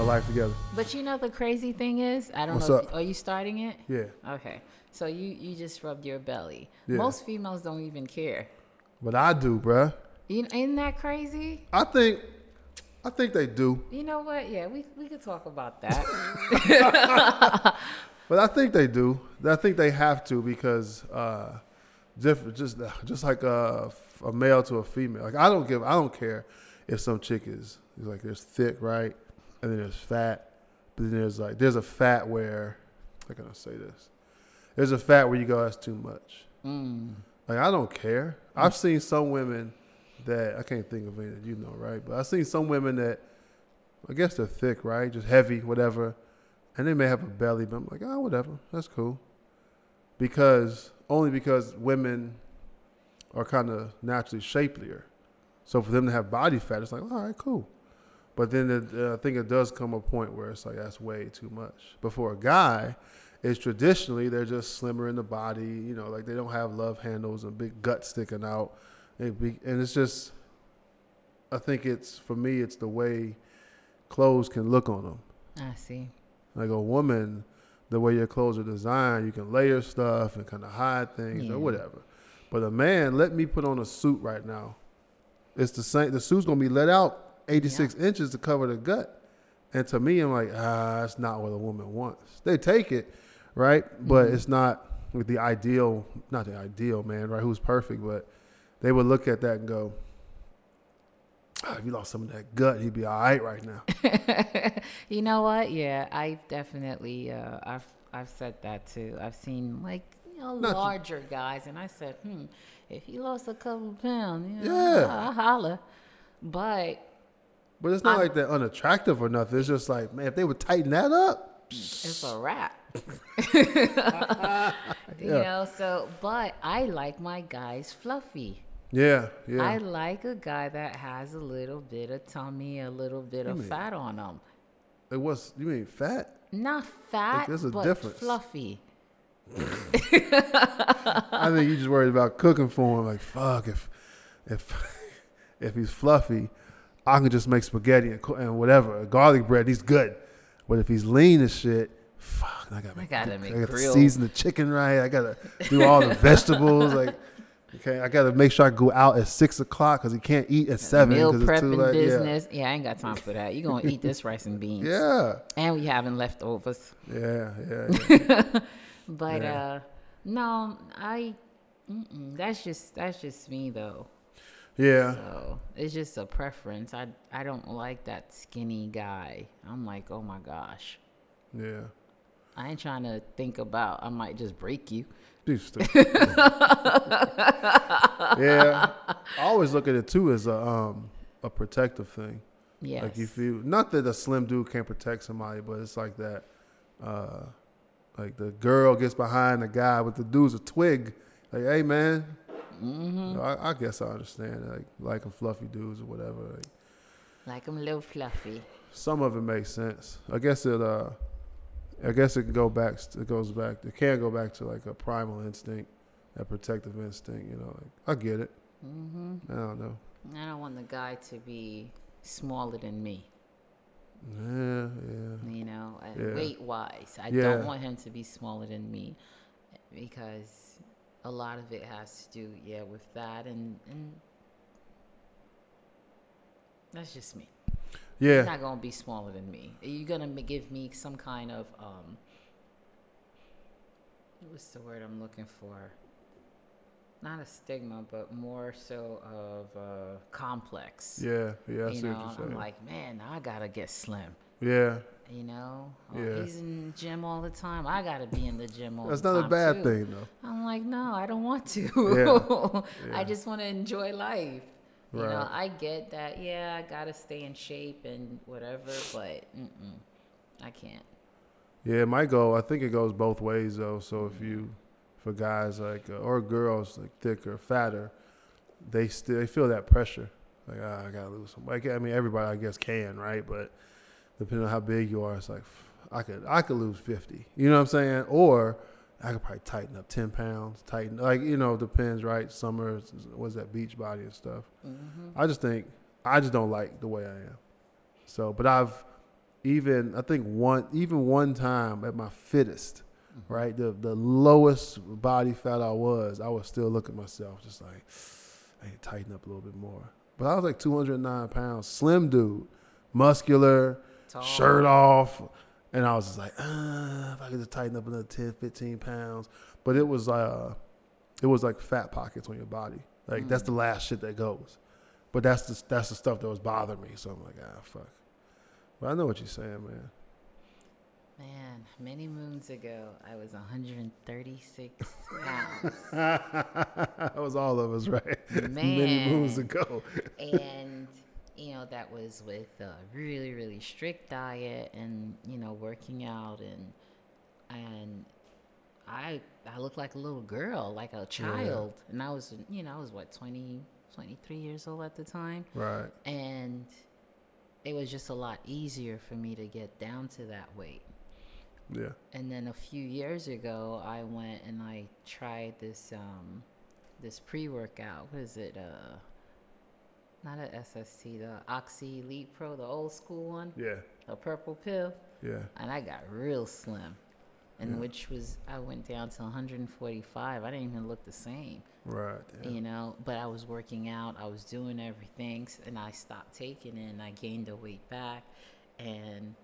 my life together. But you know the crazy thing is, I don't What's know. If, are you starting it? Yeah, Okay. So you you just rubbed your belly. Yeah. Most females don't even care. but I do, bruh. You, isn't that crazy? I think, I think they do, You know what? Yeah, we we could talk about that. but I think they do. I think they have to because uh, different, just just like a, a male to a female. Like I don't give, I don't care if some chick is is like there's thick, right, and then there's fat, but then there's like there's a fat where, how can I say this? There's a fat where you go that's too much. mm. Like I don't care. I've seen some women that I can't think of any that you know, right? But I've seen some women that I guess they're thick, right? Just heavy, whatever. And they may have a belly, but I'm like, oh, whatever. That's cool. Because only because women are kind of naturally shapelier. So for them to have body fat, it's like, all right, cool. But then it, uh, I think it does come a point where it's like that's way too much. But for a guy, it's traditionally they're just slimmer in the body. You know, like they don't have love handles and big gut sticking out. Be, and it's just, I think it's for me, it's the way clothes can look on them. I see. Like a woman, the way your clothes are designed, you can layer stuff and kind of hide things Yeah. or whatever. But a man, let me put on a suit right now. It's the same. The suit's gonna be let out 86 inches to cover the gut. And to me, I'm like, ah, that's not what a woman wants. They take it, right? But Mhm. it's not with the ideal, not the ideal man, right? Who's perfect, but they would look at that and go, ah, if you lost some of that gut, he'd be all right right now. you know what? Yeah, I've definitely uh, I've I've said that too. I've seen like you know Not larger guys, and I said, hmm, if he lost a couple pounds, you know, Yeah. I holler. But But it's not I'm- like they're unattractive or nothing. It's just like, man, if they would tighten that up, it's a wrap. Yeah. You know, so but I like my guys fluffy. yeah, yeah. I like a guy that has a little bit of tummy, a little bit of mean- fat on him. it was you mean fat? Not fat, there's a but difference. fluffy. I think you just worried about cooking for him. Like, fuck, if if if he's fluffy, I can just make spaghetti and, and whatever garlic bread. He's good. But if he's lean as shit, fuck, I gotta I make, gotta I gotta season the chicken right. I gotta do all the vegetables. Like, okay, I gotta make sure I go out at six o'clock because he can't eat at seven. Meal 'cause it's too prepping late. Yeah. business. Yeah. I ain't got time for that. you to eat this rice and beans. Yeah, And we having leftovers. yeah, yeah. yeah. But Yeah. uh no, I that's just that's just me though. Yeah. So it's just a preference. I I don't like that skinny guy. I'm like, oh my gosh. Yeah. I ain't trying to think about. I might just break you. Yeah. I always look at it too as a um a protective thing. Yeah. Like you feel not that a slim dude can't protect somebody, but it's like that uh like the girl gets behind the guy, but the dude's a twig. Like, hey man, mm-hmm. I, I guess I understand. Like liking fluffy dudes or whatever. Like, Like a little fluffy. some of it makes sense. I guess it uh I guess it can go back it goes back it can go back to like a primal instinct, that protective instinct, you know. Like, I get it. hmm I don't know. I don't want the guy to be smaller than me. Yeah, yeah. You know, uh, Yeah. weight wise, I Yeah. don't want him to be smaller than me because a lot of it has to do, yeah, with that, and and that's just me. Yeah. He's not gonna be smaller than me. You're gonna give me some kind of um. What's the word I'm looking for? Not a stigma, but more so of a complex. Yeah, yeah, I you see know, what you're saying. I'm like, man, I gotta get slim. Yeah. You know, oh, Yeah. he's in the gym all the time. I gotta be in the gym all That's the time. That's not a bad too. thing though. I'm like, no, I don't want to. Yeah. I just want to enjoy life. You know, I get that. Yeah, I gotta stay in shape and whatever, but I can't. Yeah, my goal, I think it goes both ways though. So if you, for guys like uh, or girls like thicker, fatter, they still they feel that pressure. Like ah, I gotta lose some. Like I mean, everybody I guess can, right? But depending on how big you are, it's like I could I could lose fifty. You know what I'm saying? Or I could probably tighten up ten pounds. Tighten like you know depends, right? Summer was that beach body and stuff. hmm I just think I just don't like the way I am. So, but I've even I think one even one time at my fittest, right, the the lowest body fat I was, I was still looking at myself just like I need to tighten up a little bit more. But I was like 209 pounds, slim dude, muscular, Tall. shirt off. And I was just like, ah, if I could just tighten up another 10, 15 pounds. But it was uh it was like fat pockets on your body. Like that's the last shit that goes. But that's the that's the stuff that was bothering me. So I'm like, ah fuck. But I know what you're saying, man. Man, many moons ago, I was 136 pounds. that was all of us, right? Many moons ago. and you know that was with a really really strict diet and you know working out and and i i looked like a little girl like a child. And i was you know i was what 20 23 years old at the time? Right. and it was just a lot easier for me to get down to that weight. Yeah. and then a few years ago i went and i tried this um this pre-workout. What is it? Uh not a sst the OxyELITE Pro the old school one Yeah. the purple pill Yeah. and i got real slim and Yeah. which was i went down to 145 i didn't even look the same Right. Yeah. you know but i was working out i was doing everything and i stopped taking it and i gained the weight back and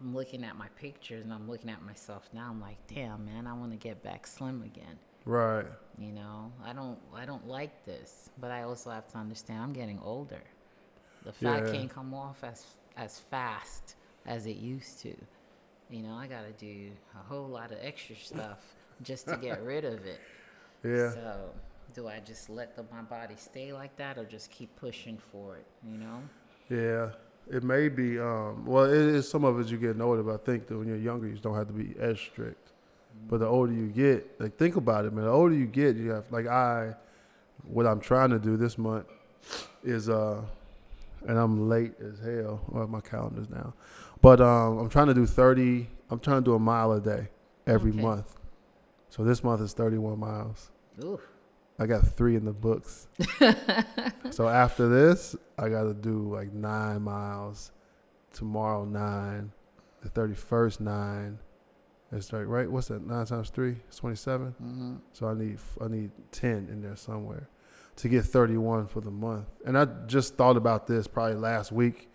i'm looking at my pictures and i'm looking at myself now i'm like damn man i want to get back slim again Right. you know i don't i don't like this but i also have to understand i'm getting older the fat Yeah. can't come off as as fast as it used to you know i gotta do a whole lot of extra stuff just to get rid of it Yeah. so, do I just let the, my body stay like that, or just keep pushing for it? You know? Yeah, it may be. Um, well, it is some of it you get older, but I think that when you're younger, you don't have to be as strict. But the older you get, like think about it, man. The older you get, you have like I, what I'm trying to do this month is uh, and I'm late as hell. Well, my calendar's now, but um, I'm trying to do 30. I'm trying to do a mile a day every Okay. month. So this month is 31 miles. Ooh. I got three in the books. so after this, I got to do like nine miles. Tomorrow, nine. The 31st, nine. It's like, right? What's that? Nine times three? It's 27. Mm-hmm. So I need, I need 10 in there somewhere to get 31 for the month. And I just thought about this probably last week.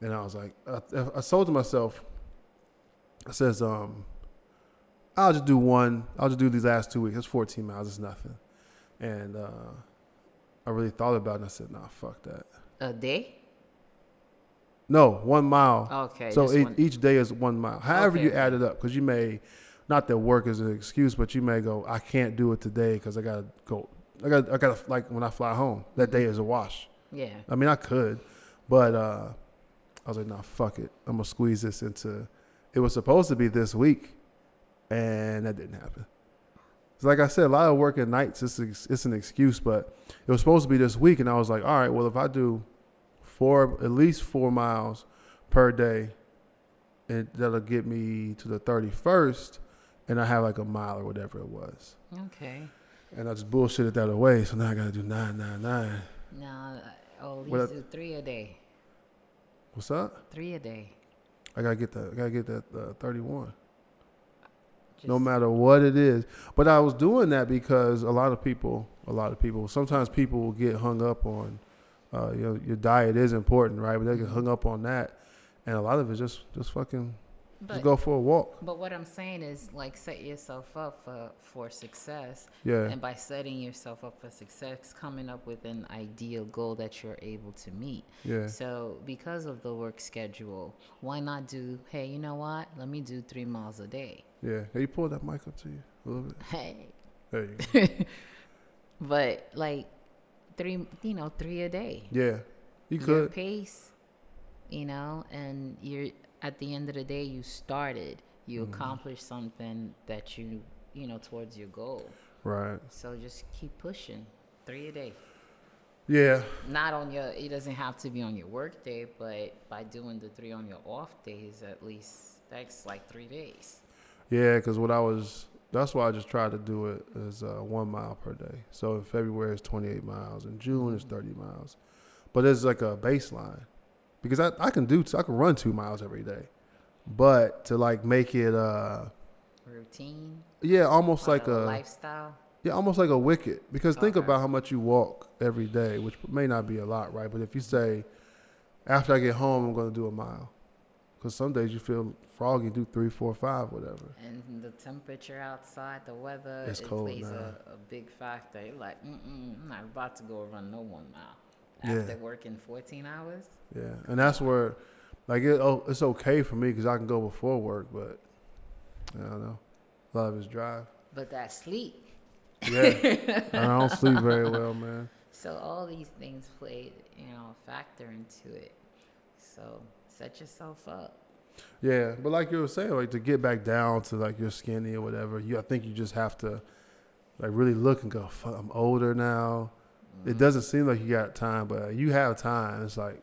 And I was like, I, I told to myself, I says, um, I'll just do one. I'll just do these last two weeks. It's 14 miles. It's nothing. And uh, I really thought about it and I said, nah, fuck that. A day? No, one mile. Okay. so one- each day is one mile. However you add it up, because you may, not that work is an excuse, but you may go, I can't do it today because I gotta go. I got, I gotta like when I fly home. That day is a wash. yeah. I mean, I could, but uh, I was like, nah, fuck it. I'm gonna squeeze this into. It was supposed to be this week, and that didn't happen. So like I said, a lot of work at nights. It's it's an excuse, but it was supposed to be this week, and I was like, all right, well, if I do four, at least four miles per day, and that'll get me to the 31st, and I have like a mile or whatever it was. Okay. And I just bullshitted that away. So now I gotta do nine, nine, nine. Now, I'll at What least do three a day. What's up? Three a day. I gotta get that. I gotta get that uh, 31. Just, no matter what it is. But I was doing that because a lot of people, a lot of people, sometimes people will get hung up on, uh, you know, your diet is important, right? But they get hung up on that, and a lot of it just, just fucking, But, just go for a walk. but what I'm saying is, like, set yourself up for, for success. Yeah, And by setting yourself up for success, coming up with an ideal goal that you're able to meet. yeah, So, because of the work schedule, why not do, hey, you know what? Let me do three miles a day. yeah. Hey, you pull that mic up to you a little bit. Hey. There you go. But, like, three, you know, three a day. Yeah, you Your could. pace, you know, and you're, at the end of the day, you started. You Mm-hmm. accomplished something that you, you know, towards your goal. Right. So, just keep pushing. Three a day. Yeah, not on your it doesn't have to be on your work day but by doing the three on your off days at least that's like three days yeah. Because what I was, that's why I just tried to do it is uh, one mile per day. So in February it's 28 miles, in June it's 30 miles, but it's like a baseline because I, I can do I can run two miles every day. but to like make it uh Routine. yeah, almost like a lifestyle. yeah, almost like a wicket. Because think Okay. about how much you walk every day, which may not be a lot, right? But if you say after I get home, I'm going to do a mile, because some days you feel froggy, do three, four, five, whatever. And the temperature outside, the weather, It's it cold plays a, a big factor. You're like, Mm-mm, I'm not about to go run no one mile. Yeah. After working 14 hours? Yeah, and that's where, like, it, oh, it's okay for me because I can go before work, but I don't know. A lot of it's drive. But that sleep. Yeah, I don't sleep very well, man. So all these things play, you know, factor into it. So set yourself up. Yeah, but like you were saying, like to get back down to like you're skinny or whatever, you I think you just have to like really look and go. Fuck, I'm older now. It doesn't seem like you got time, but you have time. It's like,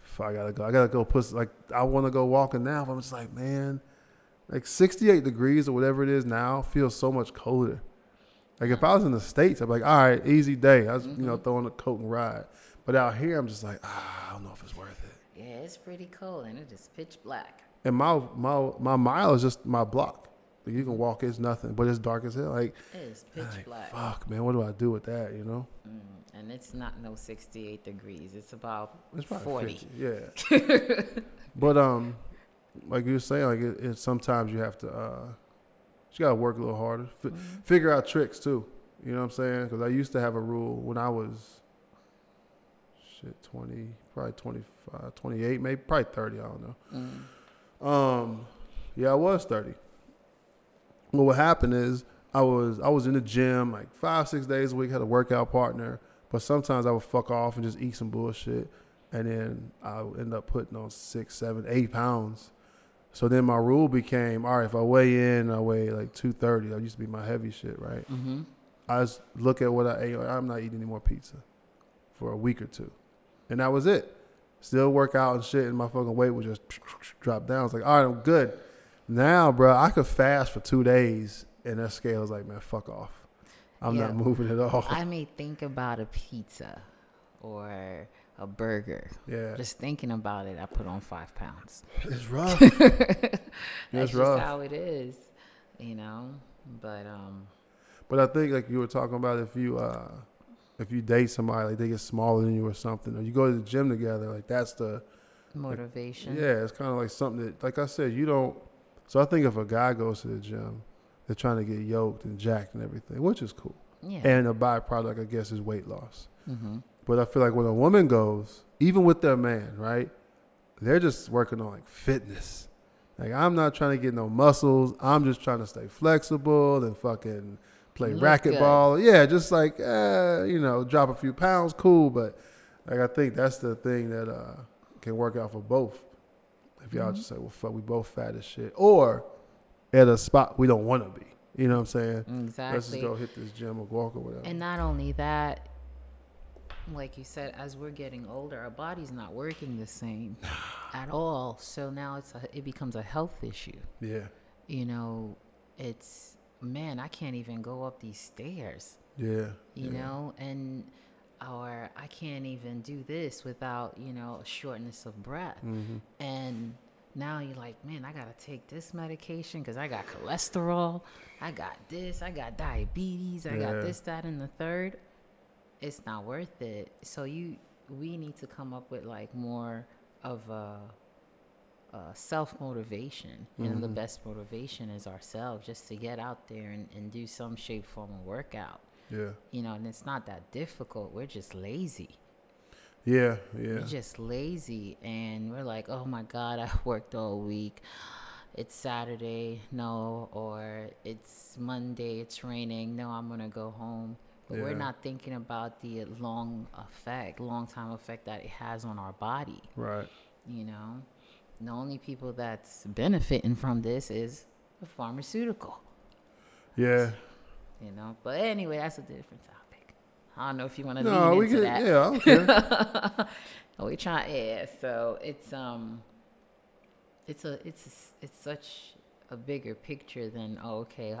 fuck, I gotta go. I gotta go put like I want to go walking now. But I'm just like, man, like 68 degrees or whatever it is now feels so much colder. Like if I was in the states, I'd be like, all right, easy day. I was you know throwing a coat and ride. But out here, I'm just like, ah, I don't know if it's worth it. Yeah, it's pretty cold and it is pitch black. And my my my mile is just my block. Like you can walk, it's nothing, but it's dark as hell. Like, It is pitch like, black. fuck, man, what do I do with that? You know, Mm, and it's not no 68 degrees. It's about it's 40. 50, yeah. but um, like you were saying, like it, it sometimes you have to uh, you gotta work a little harder, F- Mm-hmm. figure out tricks too. You know what I'm saying? Because I used to have a rule when I was shit 20, probably 25, 28, maybe probably 30. I don't know. Mm. Um, yeah, I was thirty. Well, what happened is I was I was in the gym like five six days a week. Had a workout partner, but sometimes I would fuck off and just eat some bullshit, and then I would end up putting on six, seven, eight pounds. So then my rule became all right. If I weigh in, I weigh like two thirty. That used to be my heavy shit, right? Mm-hmm. I just look at what I ate. Like, I'm not eating any more pizza for a week or two, and that was it. Still work out and shit, and my fucking weight would just drop down. It's like, all right, I'm good. Now, bro, I could fast for two days, and that scale is like, man, fuck off. I'm Yeah. not moving at all. I may think about a pizza or a burger. yeah, Just thinking about it, I put on five pounds. it's rough. That's It's just rough. how it is, you know. But um, But I think like you were talking about, if you uh, if you date somebody like they get smaller than you or something, or you go to the gym together, like that's the motivation. Yeah, it's kind of like something that, like I said, you don't. So I think if a guy goes to the gym, they're trying to get yoked and jacked and everything, which is cool. Yeah. And a byproduct, I guess, is weight loss. mm-hmm. But I feel like when a woman goes, even with their man, right, they're just working on like fitness. Like I'm not trying to get no muscles. I'm just trying to stay flexible and fucking play Look racquetball. Yeah, just like uh, you know, drop a few pounds, cool. But like I think that's the thing that uh, can work out for both. If y'all Mhm. just say, "Well, fuck, we both fat as shit," or at a spot we don't want to be. You know what I'm saying? Exactly. Let's just go hit this gym or walk or whatever. And not only that, like you said, as we're getting older, our body's not working the same at all. So now it's a, it becomes a health issue. yeah, You know, it's man, I can't even go up these stairs. yeah. You yeah. know, and or I can't even do this without you know shortness of breath. hmm And now you're like, man, I gotta take this medication because I got cholesterol, I got this, I got diabetes, I Yeah. got this, that, and the third. It's not worth it. So you, we need to come up with like more of a, Uh, a self motivation. You know, the mm-hmm. best motivation is ourselves, just to get out there and, and do some shape, form of workout. Yeah, You know, and it's not that difficult. We're just lazy. yeah, yeah. We're just lazy and we're like, oh my God, I worked all week. It's Saturday, no, or it's Monday, it's raining, no, I'm gonna go home. But we're not thinking about the long effect, long time effect that it has on our body, Right. you know? The only people that's benefiting from this is the pharmaceutical, Yeah. you know? But anyway, that's a different topic. I don't know if you want to No, lean we into can. that. Yeah, I we try yeah so it's um it's a it's a it's such a bigger picture than oh, okay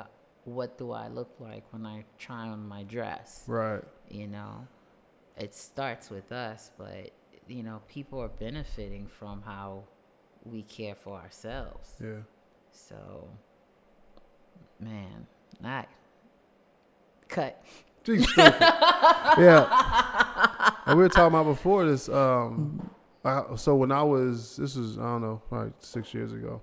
what do i look like when i try on my dress right. you know it starts with us but you know people are benefiting from how we care for ourselves. Yeah. So, man, I cut. Jeez, yeah. And we were talking about before this. Um, I, so when I was, this was I don't know, probably six years ago.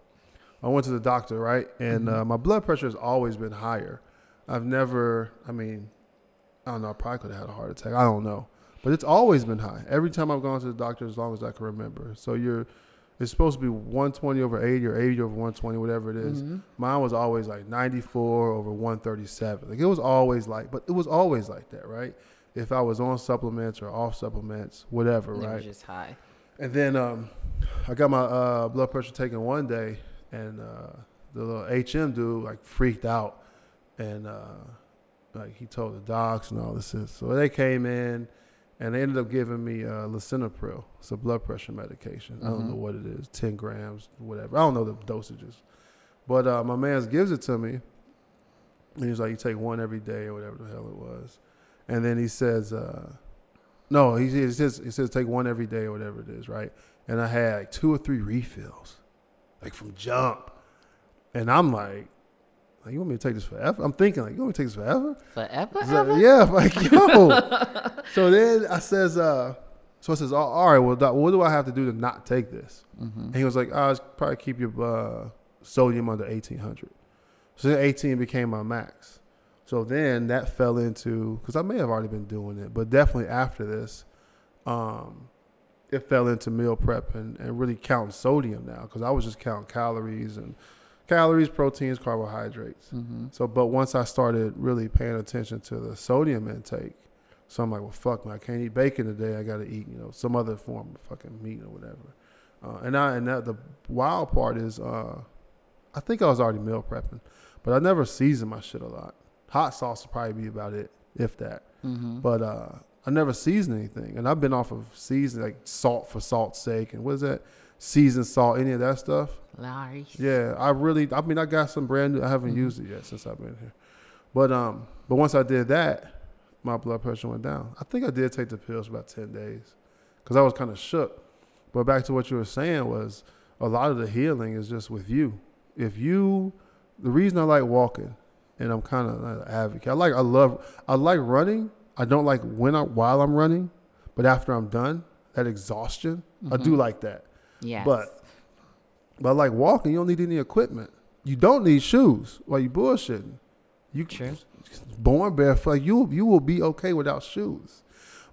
I went to the doctor, right, and uh, my blood pressure has always been higher. I've never, I mean, I don't know. I probably could have had a heart attack. I don't know, but it's always been high. Every time I've gone to the doctor, as long as I can remember. So you're, it's supposed to be 120 over 80 or 80 over 120, whatever it is. Mhm. Mine was always like 94 over 137. Like it was always like, but it was always like that, right? If I was on supplements or off supplements, whatever, It was right? just high. And then um, I got my uh, blood pressure taken one day, and uh, the little HM dude like freaked out, and uh, like he told the docs and all this. So they came in, and they ended up giving me uh, lisinopril. It's a blood pressure medication. I don't Mhm. know what it is, ten grams, whatever. I don't know the dosages, but uh, my man's gives it to me, and he's like, "You take one every day or whatever the hell it was," and then he says. Uh, no, he, he says he says take one every day or whatever it is, right? And I had like two or three refills, like from jump, and I'm like, like you want me to take this forever? I'm thinking like you want me to take this forever? Forever? Ever? yeah, like yo. so then I says, uh, so I says, oh, all right, well, doc, what do I have to do to not take this? Mm-hmm. And he was like, I'll probably keep your uh, sodium under 1800. So then 18 became my max. So then that fell into, because I may have already been doing it, but definitely after this, um, it fell into meal prep and, and really counting sodium now, because I was just counting calories and calories, proteins, carbohydrates. Mm-hmm. So, but once I started really paying attention to the sodium intake, so I'm like, well, fuck, man, I can't eat bacon today. I got to eat, you know, some other form of fucking meat or whatever. Uh, and I and that, the wild part is, uh, I think I was already meal prepping, but I never seasoned my shit a lot. Hot sauce would probably be about it, if that. Mm-hmm. But uh, I never seasoned anything, and I've been off of season like salt for salt's sake, and what is that? Seasoned salt, any of that stuff. Lawry's. Yeah, I really. I mean, I got some brand new. I haven't Mhm. used it yet since I've been here, but um, but once I did that, my blood pressure went down. I think I did take the pills for about ten days, because I was kind of shook. But back to what you were saying was a lot of the healing is just with you. If you, the reason I like walking, and I'm kind of an advocate. I like. I love. I like running. I don't like when I while I'm running, but after I'm done, that exhaustion, I do Mhm. like that. Yes. But but like walking, you don't need any equipment. You don't need shoes while you bullshitting. You True. born barefoot. Like you you will be okay without shoes.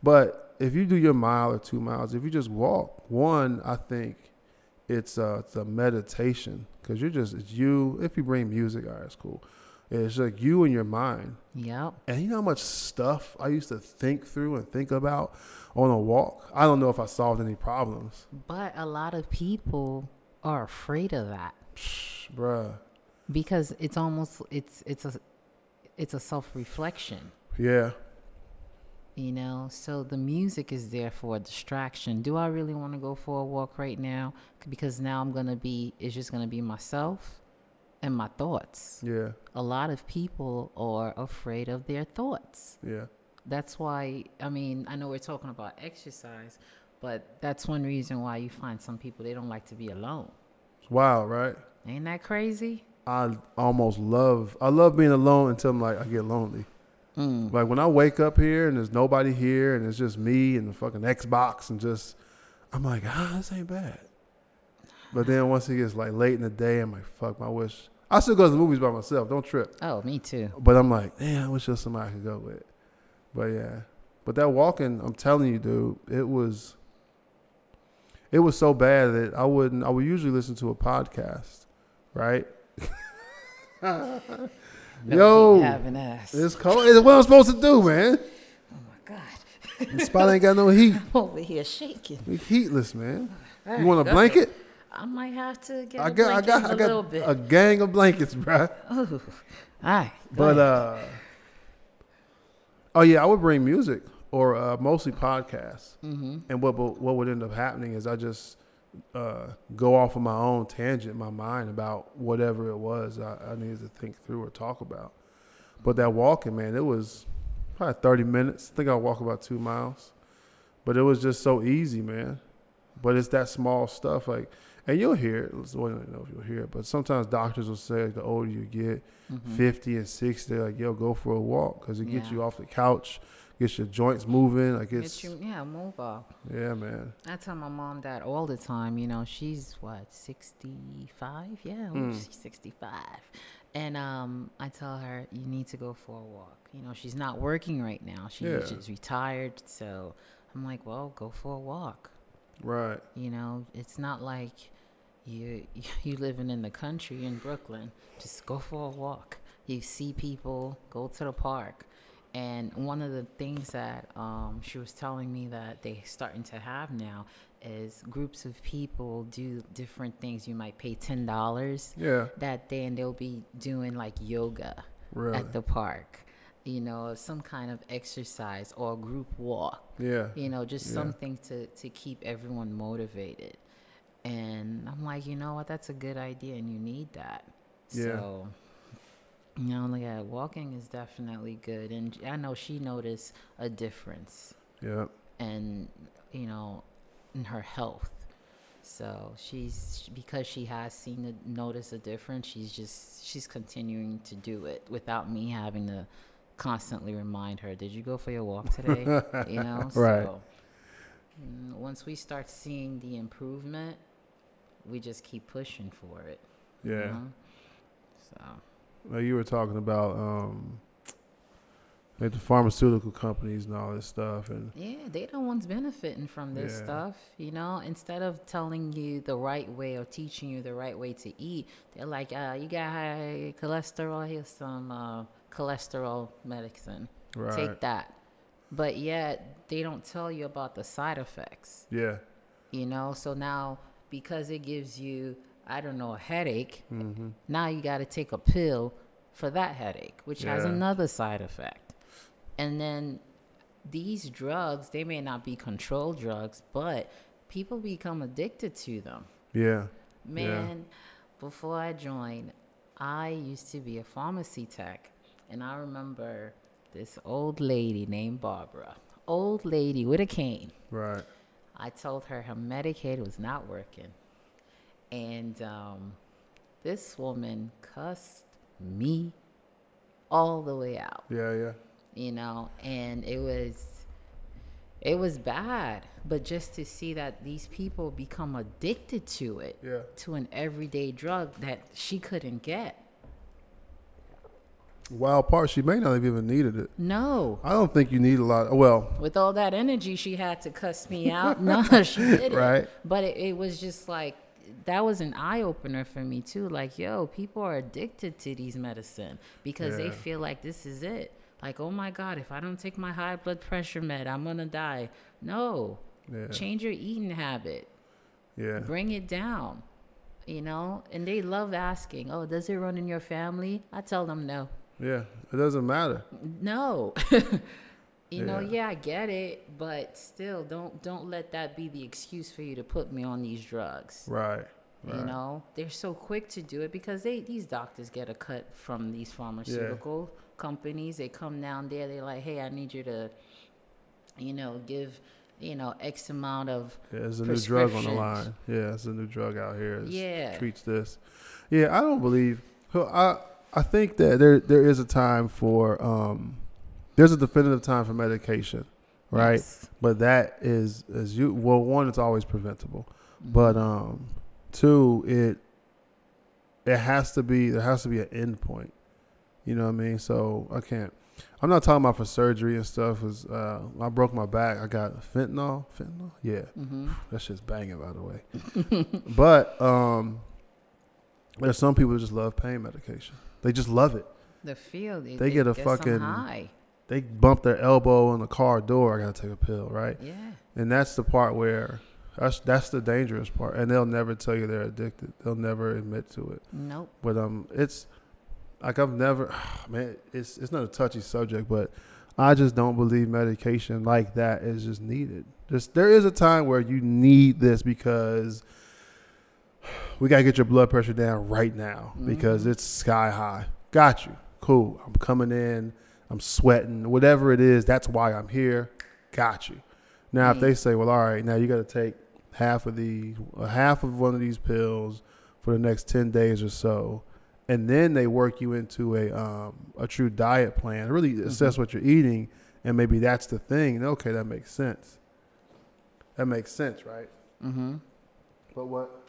But if you do your mile or two miles, if you just walk, one, I think it's a, it's a meditation because you're just it's you. If you bring music, all right, it's cool. It's like you and your mind. Yep. And you know how much stuff I used to think through and think about on a walk. I don't know if I solved any problems, But a lot of people are afraid of that Psh, bruh. because it's almost it's it's a it's a self reflection. Yeah, You know, so the music is there for a distraction. Do I really want to go for a walk right now? Because now I'm gonna be it's just gonna be myself and my thoughts. yeah, A lot of people are afraid of their thoughts. yeah. That's why I mean I know we're talking about exercise, but that's one reason why you find some people they don't like to be alone. It's wild, right? Ain't that crazy? I almost love I love being alone until I'm like I get lonely. Mm. Like when I wake up here and there's nobody here and it's just me and the fucking Xbox and just I'm like, ah, this ain't bad. But then once it gets like late in the day, I'm like, fuck, I wish I still go to the movies by myself. Don't trip. Oh, me too. But I'm like, damn, I wish there was somebody I could go with. But yeah. But that walking, I'm telling you, dude, it was it was so bad that I wouldn't I would usually listen to a podcast, right? Yo, having ass. It's cold. It's what I'm supposed to do, man. oh my god, The spot ain't got no heat. I'm over here shaking. We heatless, man. All You want a blanket? I might have to get I a got, I got, in I a little got bit. a gang of blankets, bro. Ooh. All right, But uh, oh yeah, I would bring music or uh, mostly podcasts. mm-hmm. And what what would end up happening is I just uh, go off on my own tangent, in my mind about whatever it was I, I needed to think through or talk about. But that walking, man, it was probably 30 minutes. I think I walk about two miles, but it was just so easy, man. But it's that small stuff, like, And you'll hear it. So I don't know if you'll hear it, but sometimes doctors will say like, the older you get, Mhm. 50 and 60, they're like, yo, go for a walk because it gets Yeah. you off the couch, gets your joints moving. Like it's, Get you, yeah, move off. yeah, man. I tell my mom that all the time. You know, she's what sixty five. Yeah, Mm. she's sixty five. And um, I tell her you need to go for a walk. You know, she's not working right now. She's Yeah. just retired. So I'm like, well, go for a walk. Right. You know, it's not like you you living in the country in Brooklyn. Just go for a walk. You see people, go to the park. And one of the things that um, she was telling me that they starting to have now is groups of people do different things. You might pay ten dollars Yeah. that day, and they'll be doing like yoga Really. at the park. You know, some kind of exercise or a group walk yeah. you know just Yeah. something to to keep everyone motivated and i'm like you know what that's a good idea and you need that Yeah. so you know yeah walking is definitely good and i know she noticed a difference Yeah. and you know in her health so she's because she has seen the notice a difference she's just she's continuing to do it without me having to constantly remind her did you go for your walk today you know Right. so mm, once we start seeing the improvement we just keep pushing for it you Yeah. know? so Like you were talking about, um, like the pharmaceutical companies and all this stuff, and Yeah, they the ones benefiting from this Yeah. stuff. You know, instead of telling you the right way or teaching you the right way to eat, they're like, uh, you got high cholesterol, here's some uh, cholesterol medicine. right. Take that. But yet, they don't tell you about the side effects. Yeah. You know, so now because it gives you, I don't know, a headache, Mm-hmm. now you got to take a pill for that headache, which has another side effect. And then these drugs, they may not be controlled drugs, but people become addicted to them. Yeah. Man, before I joined, I used to be a pharmacy tech, and I remember this old lady named Barbara, old lady with a cane. Right. I told her her Medicaid was not working. And um, this woman cussed me all the way out, Yeah. Yeah. you know, and it was it was bad. But just to see that these people become addicted to it, Yeah. to an everyday drug that she couldn't get. Wild part, she may not have even needed it. No. I don't think you need a lot. Well, With all that energy she had to cuss me out. No, she didn't. Right. But it, it was just like that was an eye opener for me too. Like, yo, people are addicted to these medicine because they feel like this is it. Like, oh my God, if I don't take my high blood pressure med, I'm gonna die. No. Yeah. Change your eating habit. yeah. Bring it down. You know? And they love asking, Oh, does it run in your family? I tell them no. Yeah. It doesn't matter. No. you know, Yeah. yeah, I get it, but still don't don't let that be the excuse for you to put me on these drugs. Right. Right. You know, they're so quick to do it because they these doctors get a cut from these pharmaceutical companies. They come down there, they're like, "Hey, I need you to you know, give, you know, X amount of Yeah, there's a new drug on the line. Yeah, it's a new drug out here. that Yeah. treats this. Yeah, I don't believe. I I think that there there is a time for um, there's a definitive time for medication, right? Yes. But that is as you well one it's always preventable, but um, two it it has to be there has to be an end point. You know what I mean? So I can't. I'm not talking about for surgery and stuff. Cause uh, I broke my back. I got fentanyl. Fentanyl. Yeah. hmm That shit's banging, by the way. but um, there's some people who just love pain medication. They just love it. The field, it, They get a fucking- high. They bump their elbow on the car door. I gotta take a pill, right? Yeah. And that's the part where that's that's the dangerous part. And they'll never tell you they're addicted. They'll never admit to it. Nope. But um, it's like I've never, man. It's it's not a touchy subject, but I just don't believe medication like that is just needed. Just there is a time where you need this because we gotta get your blood pressure down right now because Mhm. it's sky high. Got you. Cool. I'm coming in. I'm sweating. Whatever it is, that's why I'm here. Got you. Now, if Mm. they say, well, all right, now you got to take half of the uh, half of one of these pills for the next ten days or so, and then they work you into a um, a true diet plan. Really assess what you're eating, and maybe that's the thing. Okay, that makes sense. That makes sense, right? Mm-hmm. But what?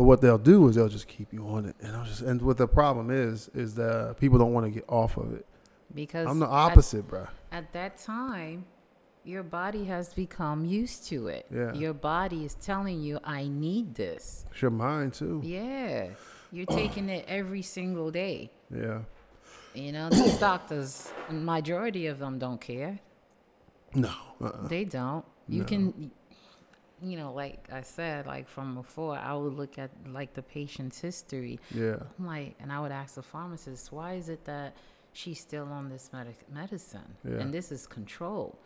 But what they'll do is they'll just keep you on it, and I'll just and what the problem is is that people don't want to get off of it. Because I'm the at- opposite, bruh. At, that time, your body has become used to it. Yeah. Your body is telling you, "I need this." It's your mind too. Yeah, you're taking it every single day. Yeah. You know, these doctors, majority of them don't care. No. Uh-uh. They don't. You No. can, you know, like I said, like from before, I would look at like the patient's history. Yeah. I'm like, and I would ask the pharmacist, why is it that she's still on this medic- medicine Yeah. and this is control.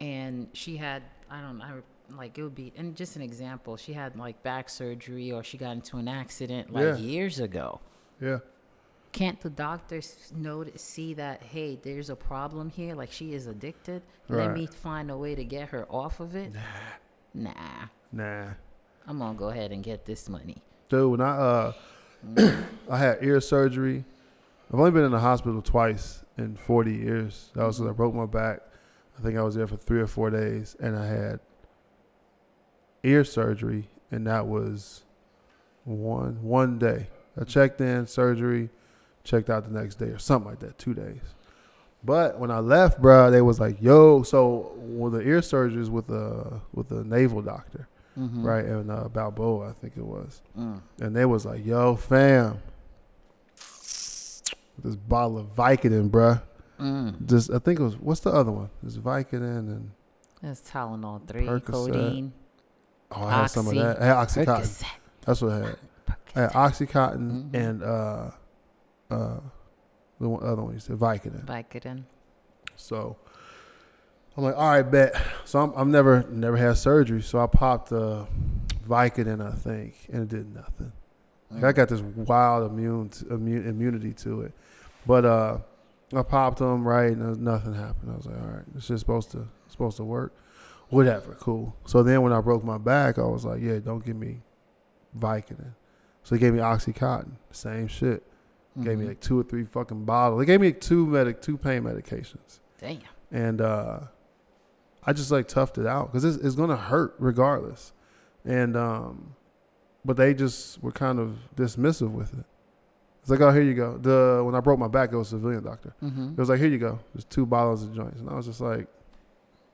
And she had, I don't know, I, like it would be, and just an example, she had like back surgery or she got into an accident like Yeah. years ago. Yeah. Can't the doctors notice, see that, hey, there's a problem here? Like she is addicted. Right. Let me find a way to get her off of it. Nah. Nah. I'm going to go ahead and get this money. Dude, when I uh I had ear surgery. I've only been in the hospital twice in 40 years. That was 'cause I broke my back. I think I was there for three or four days, and I had ear surgery, and that was one one day. I checked in surgery, checked out the next day or something like that, two days. But when I left, bruh, they was like, "Yo," so well, the ear surgery is with a with a naval doctor, Mm-hmm. right? And uh, Balboa, I think it was Mm. and they was like, "Yo, fam, this bottle of Vicodin, bruh. Mm. Just I think it was what's the other one? There's Vicodin and That's Tylenol 3, Percocet. codeine, oh, I had some of that. I had OxyContin. Percocet. That's what I had. I had Percocet. OxyContin Mhm. and uh, uh, the one, other one you said Vicodin. Vicodin. So I'm like, all right, bet. So I'm, I've never never had surgery, so I popped uh, Vicodin, I think, and it did nothing. Like I got this wild immune, t- immune immunity to it, but uh, I popped them right, and nothing happened. I was like, all right, it's just supposed to supposed to work, whatever, cool. So then when I broke my back, I was like, yeah, don't give me Vicodin. So they gave me OxyContin, same shit. Gave me Mhm. like two or three fucking bottles. They gave me two medic, two pain medications, Damn. and uh, I just like toughed it out because it's, it's gonna hurt regardless. And um, but they just were kind of dismissive with it. It's like, oh, here you go. The when I broke my back, it was a civilian doctor. Mm-hmm. It was like, here you go. There's two bottles of joints, and I was just like,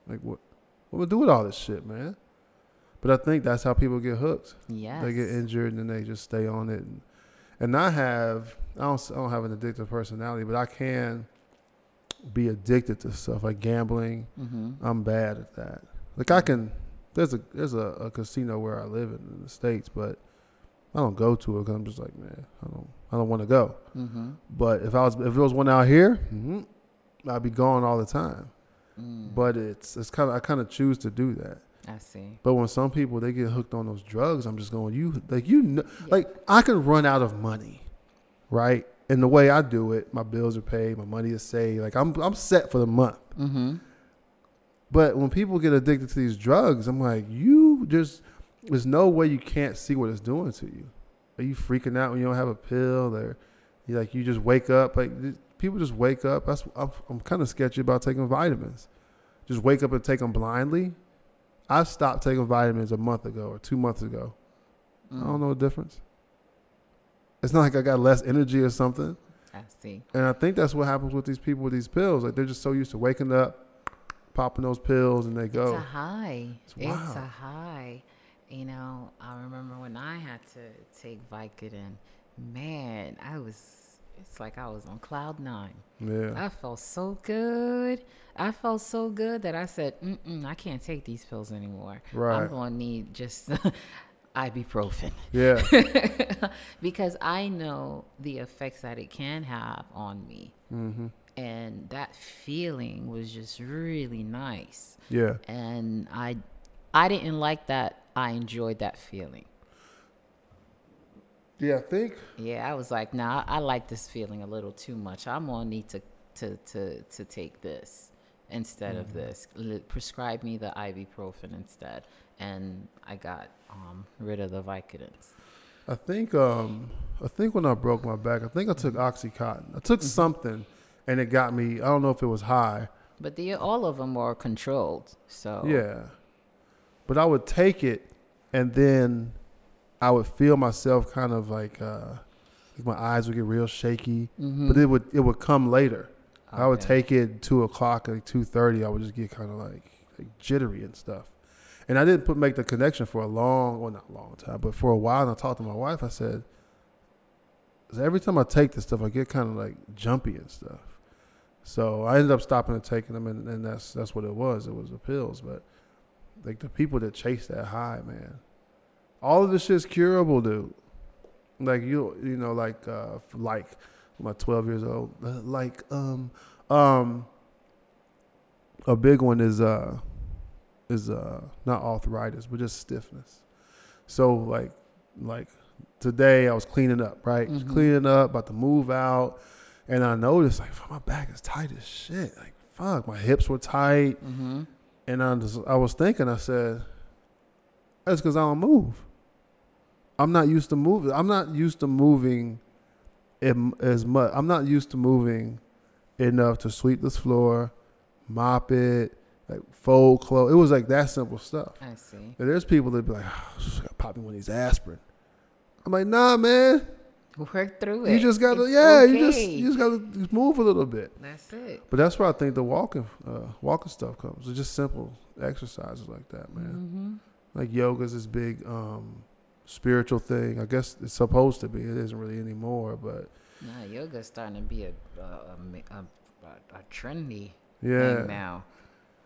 like what? What we do with all this shit, man? But I think that's how people get hooked. Yeah, They get injured and then they just stay on it. And, and I have, I don't, I don't have an addictive personality, but I can be addicted to stuff like gambling. Mm-hmm. I'm bad at that. Like I can, there's a there's a, a casino where I live in, in the states, but I don't go to it because I'm just like, man, I don't I don't want to go. Mm-hmm. But if I was if it was one out here, hmm I'd be gone all the time. Mm. But it's it's kind of I kind of choose to do that. I see. But when some people they get hooked on those drugs, I'm just going, you like you know, like I can run out of money, right? And the way I do it, my bills are paid, my money is saved. Like I'm I'm set for the month. Mm-hmm. But when people get addicted to these drugs, I'm like, you just there's no way you can't see what it's doing to you. Are you freaking out when you don't have a pill, or you like you just wake up? Like people just wake up. That's I'm, I'm kind of sketchy about taking vitamins. Just wake up and take them blindly. I stopped taking vitamins a month ago or two months ago. Mm. I don't know the difference. It's not like I got less energy or something. I see. And I think that's what happens with these people with these pills. Like they're just so used to waking up, popping those pills, and they go. It's a high. It's It's, a high. You know, I remember when I had to take Vicodin. Man, I was. It's like I was on cloud nine. Yeah. I felt so good. I felt so good that I said, Mm-mm, I can't take these pills anymore. Right. I'm going to need just ibuprofen. Yeah. because I know the effects that it can have on me. hmm And that feeling was just really nice. Yeah. And I I didn't like that. I enjoyed that feeling. Yeah. I think. Yeah, I was like, nah, I like this feeling a little too much. I'm gonna need to to to to take this instead of this. Prescribe me the ibuprofen instead. And I got um, rid of the Vicodins. I think um I think when I broke my back, I think I took OxyContin. I took something, and it got me. I don't know if it was high. But the all of them were controlled. So Yeah, but I would take it, and then I would feel myself kind of like uh, like my eyes would get real shaky. Mhm. But it would it would come later. I would take it two o'clock, like two thirty. I would just get kind of like, like jittery and stuff. And I didn't put make the connection for a long, well, not long time, but for a while. And I talked to my wife. I said, "So every time I take this stuff, I get kind of like jumpy and stuff. So I ended up stopping and taking them, and, and that's that's what it was. It was the pills. But like the people that chase that high, man, all of this shit's curable, dude. Like you, you know, like uh, like my 12 years old, like um um a big one is uh is uh not arthritis, but just stiffness. So like like today I was cleaning up, right? Mhm. cleaning up, about to move out, and I noticed like my back is tight as shit. Like fuck, my hips were tight, Mm-hmm. and I just I was thinking, I said, that's because I don't move. I'm not used to moving. I'm not used to moving as much. I'm not used to moving enough to sweep this floor, mop it, like fold clothes. It was like that simple stuff. I see. And there's people that be like, oh, pop me one of these aspirin. I'm like, nah, man. Work through it. You just gotta, It's yeah, you just you just gotta move a little bit. That's it. But that's where I think the walking, uh, walking stuff comes. It's just simple exercises like that, man. Mm-hmm. Like yoga's this big um, spiritual thing. I guess it's supposed to be. It isn't really anymore, but Nah, yoga's starting to be a a, a, a, a, a trendy yeah. thing now.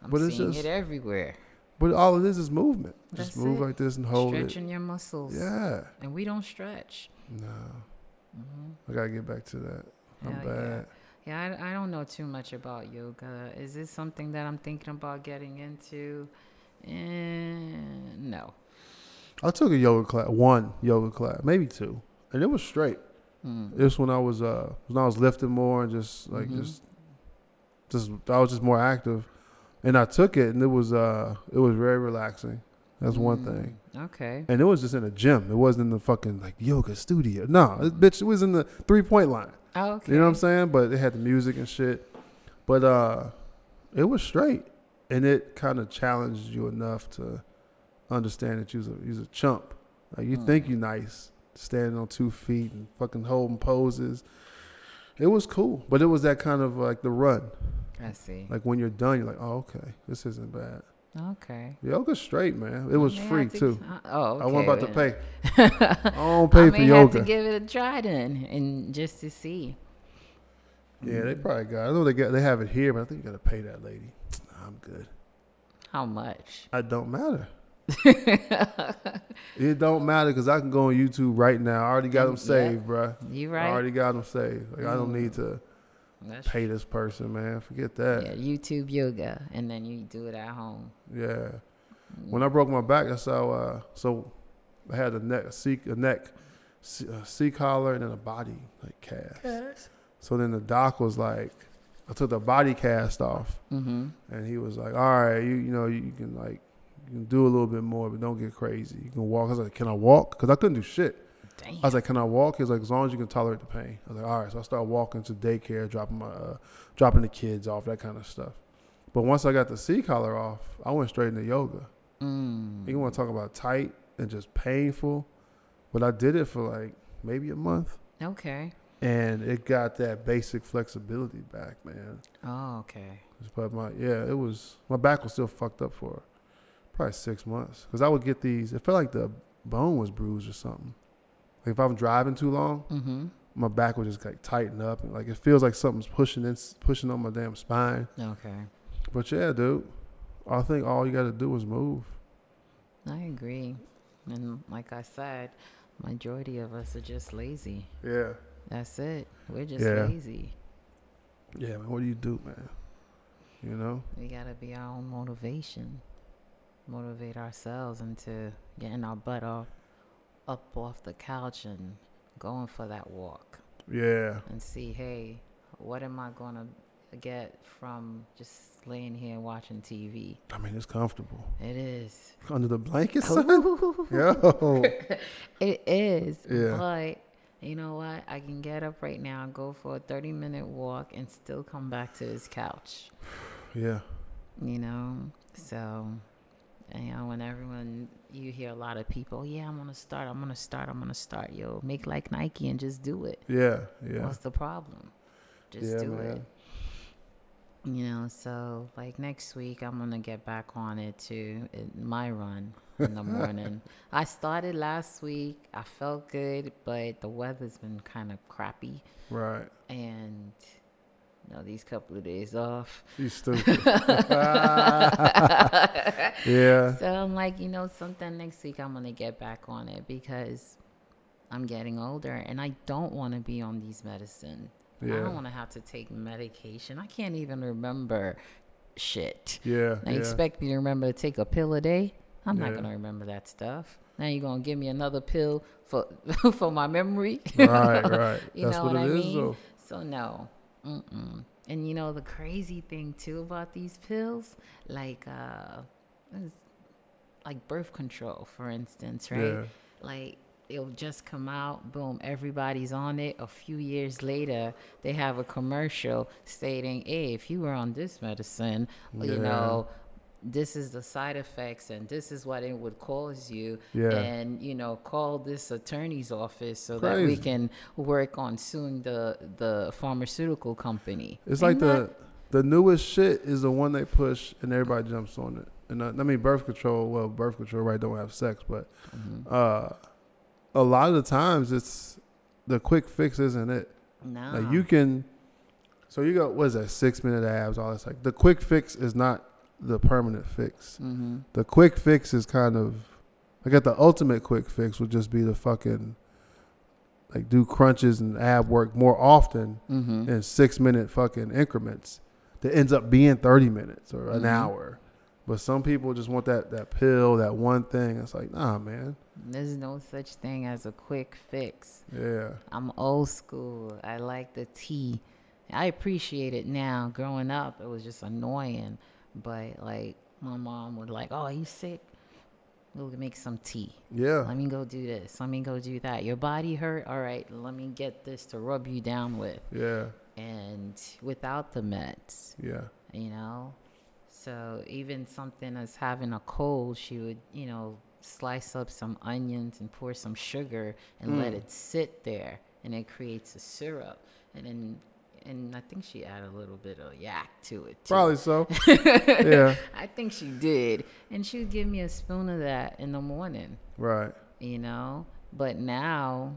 I'm But it's seeing just- it everywhere. But all it is is movement. That's just move it. like this and hold Stretching your muscles. Yeah. And we don't stretch. No, hmm I gotta get back to that. I'm Hell yeah. bad. Yeah, I, I don't know too much about yoga. Is this something that I'm thinking about getting into? Eh, no. I took a yoga class, one yoga class, maybe two, and it was straight. Mm. This when I was uh when I was lifting more and just like Mhm. just just I was just more active, and I took it and it was uh it was very relaxing. That's one Mm, thing. Okay. And it was just in a gym. It wasn't in the fucking like yoga studio. No, it, bitch, it was in the three point line. Oh, okay. You know what I'm saying? But it had the music and shit. But uh it was straight. And it kind of challenged you enough to understand that you was a you was a chump. Like you Hmm. think you nice, standing on two feet and fucking holding poses. It was cool. But it was that kind of like the run. I see. Like when you're done, you're like, oh okay, this isn't bad. Okay. Yoga's straight, man. It was free to- too. oh, okay. I wasn't about to pay. I don't pay I for yoga. have to give it a try then, and just to see. Yeah, they probably got. I know they got. They have it here, but I think you got to pay that lady. Nah, I'm good. How much? It don't matter. it don't matter because I can go on YouTube right now. I already got them Mm, yeah. saved, bruh. You I right? already got them saved. Like I don't Mm. need to That's pay this person, man. Forget that. Yeah, YouTube yoga, and then you do it at home. Yeah. When I broke my back, that's how. Uh, so I had a neck, a C, a neck, C, a C collar, and then a body like cast. So then the doc was like, I took the body cast off. Mm-hmm. And he was like, "All right, you you know you, you can like you can do a little bit more, but don't get crazy. You can walk." I was like, "Can I walk?" Because I couldn't do shit. Damn. I was like, "Can I walk?" He was like, "As long as you can tolerate the pain." I was like, "All right." So I started walking to daycare, dropping my uh, dropping the kids off, that kind of stuff. But once I got the C collar off, I went straight into yoga. mm. You want to talk about tight and just painful? But I did it for like maybe a month, Okay. and it got that basic flexibility back, man. Oh, okay. But my yeah, it was my back was still fucked up for probably six months because I would get these. It felt like the bone was bruised or something. Like if I'm driving too long, Mm-hmm. my back would just like tighten up and like it feels like something's pushing in, pushing on my damn spine. Okay. But yeah, dude, I think all you got to do is move. I agree. And like I said, majority of us are just lazy. Yeah, That's it. We're just Yeah. lazy. yeah, man. What do you do, man? You know? We gotta be our own motivation. Motivate ourselves into getting our butt off, up off the couch and going for that walk Yeah, and see, hey, what am I gonna get from just laying here watching TV. I mean, it's comfortable It is. under the blanket, son. Yo, It is. Yeah. But you know what? I can get up right now go for a 30 minute walk and still come back to this couch. yeah, You know? So, you know, when everyone, you hear a lot of people, yeah, I'm to start, I'm to start, I'm to start. Yo, make like Nike and just do it. yeah, yeah, What's the problem? Just yeah, do man. it. You know, so like next week, I'm gonna get back on it too. It, my run in the morning. I started last week. I felt good, but the weather's been kind of crappy, Right. and know, these couple of days off. You stupid. yeah. So I'm like, you know, something next week I'm gonna get back on it because I'm getting older and I don't want to be on these medicine. I don't want to have to take medication. I can't even remember shit. Yeah. Now, you yeah. expect me to remember to take a pill a day? I'm not gonna remember that stuff. Now you're gonna give me another pill for for my memory. right, right. You That's know what, what it I is, mean? though. So no. Mm-mm. And you know the crazy thing too about these pills, like uh, like birth control, for instance, right? Yeah. Like it'll just come out, boom, everybody's on it. A few years later, they have a commercial stating, "Hey, if you were on this medicine, you know." This is the side effects, and this is what it would cause you. Yeah. And you know, call this attorney's office so that we can work on suing the the pharmaceutical company. It's like Ain't the the newest shit is the one they push and everybody jumps on it. And uh, I mean birth control. Well, birth control right don't have sex, but Mhm. uh, a lot of the times it's the quick fix isn't it? no, Like you can. So you got what is that? Six minute abs, all this. Like the quick fix is not the permanent fix. hmm The quick fix is kind of. I got the ultimate quick fix would just be the fucking. Like do crunches and ab work more often hmm in six minute fucking increments that ends up being 30 minutes or an Mhm. hour. But some people just want that, that pill, that one thing. It's like, nah, man. There's no such thing as a quick fix. Yeah. I'm old school. I like the tea. I appreciate it now. Growing up, it was just annoying. But like my mom would like, "Oh, you sick? We'll make some tea. Yeah. Let me go do this. Let me go do that. Your body hurt? All right, let me get this to rub you down with." Yeah. And without the meds, Yeah. you know. So even something as having a cold, she would, you know, slice up some onions and pour some sugar and let Mm. it sit there, and it creates a syrup. And then, and I think she added a little bit of yak to it. Too. Probably so. yeah. I think she did, and she would give me a spoon of that in the morning. Right. You know, but now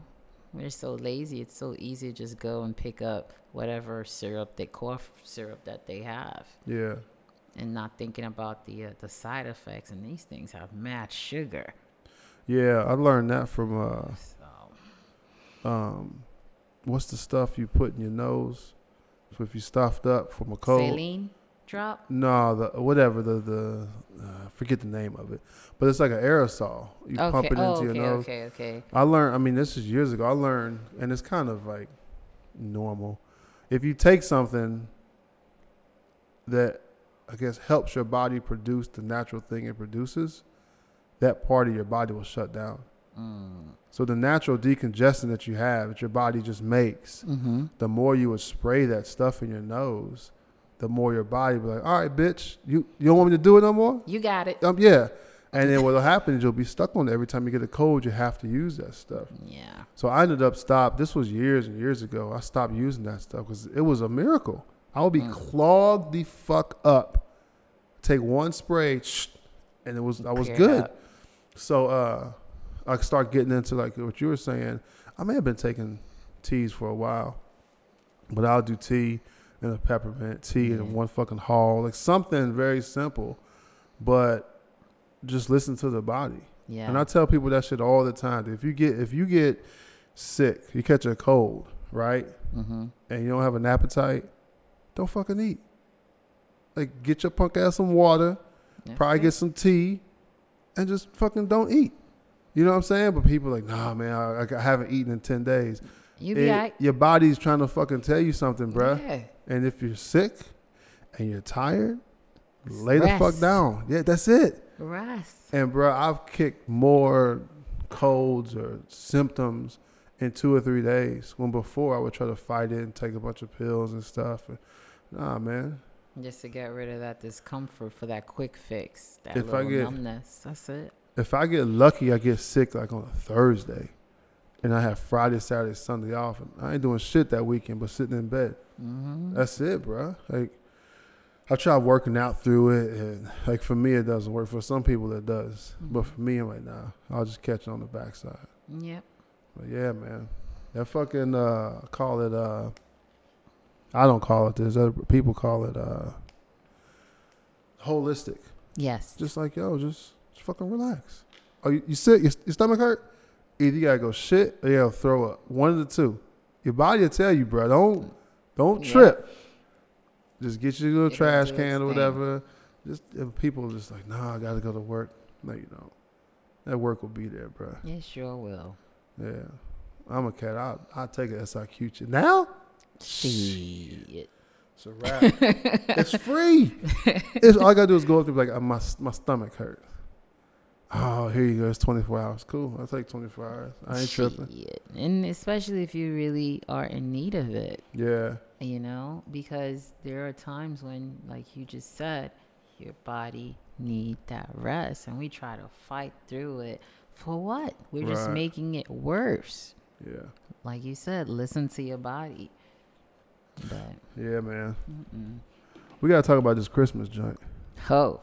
we're so lazy. It's so easy to just go and pick up whatever syrup, they cough syrup that they have Yeah. and not thinking about the uh, the side effects. And these things have mad sugar. Yeah. I learned that from, uh, So um, what's the stuff you put in your nose? So if you stuffed up from a cold. saline drop. No, the whatever the the uh, forget the name of it, but it's like an aerosol. You okay. pump it into oh, okay. your nose. Okay. Okay. I learned. I mean, this is years ago. I learned, and it's kind of like normal. If you take something that I guess helps your body produce the natural thing it produces, that part of your body will shut down. Mm. So the natural decongestant that you have, that your body just makes, Mm-hmm. the more you would spray that stuff in your nose, the more your body be like, "All right, bitch, you you don't want me to do it no more." You got it. Um, yeah. And then what'll happen is you'll be stuck on it every time you get a cold. You have to use that stuff. Yeah. So I ended up stop. This was years and years ago. I stopped using that stuff because it was a miracle. I would be Mm. clogged the fuck up. Take one spray, and it was I was Cleared good. up. So uh, I start getting into like what you were saying. I may have been taking teas for a while, but I'll do tea and a peppermint tea Yeah. and one fucking haul, like something very simple, but just listen to the body. Yeah. And I tell people that shit all the time. If you get if you get sick, you catch a cold, right, mm-hmm. and you don't have an appetite, don't fucking eat. Like get your punk ass some water, probably get some tea, and just fucking don't eat. You know what I'm saying? But people are like, nah, man, I, I haven't eaten in ten days. You be It- alright. Your body's trying to fucking tell you something, bruh. Yeah. And if you're sick and you're tired, lay the fuck down. Yeah, that's it. Rest. And bro, I've kicked more colds or symptoms in two or three days. When before I would try to fight it and take a bunch of pills and stuff. And, nah, man. Just to get rid of that discomfort for that quick fix, that If little numbness. That's it. If I get lucky, I get sick like on a Thursday, and I have Friday, Saturday, Sunday off. And I ain't doing shit that weekend, but sitting in bed. hmm That's it, bro. Like I tried working out through it, and like for me, it doesn't work. For some people, it does, but for me, I'm like, nah. I'll just catch it on the backside. Yep. But yeah, man, that fucking uh, call it. uh I don't call it this. Other people call it uh holistic. Yes. Just like yo, just fucking relax. Oh, you, you sick? Your, your stomach hurt? Either you gotta go shit or you gotta throw up. One of the two. Your body will tell you, bro. Don't don't Yeah. trip. Just get your little It'll trash can or whatever. Just people just like, nah, I gotta go to work. No, you don't. That work will be there, bro. It sure will. Yeah. I'm a cat. I'll, I'll take a SIQ check. Now? Shit. It's a wrap. it's free. It's, all I gotta do is go up there and be like, uh, my, my stomach hurt. Oh, here you go. It's 24 hours. Cool. I'll take 24 hours. I ain't tripping. Shit. And especially if you really are in need of it, Yeah. you know, because there are times when, like you just said, your body need that rest, and we try to fight through it. For what? We're just making it worse. Yeah. Like you said, listen to your body. But Yeah, man. mm-mm. We gotta talk about this Christmas joint. oh,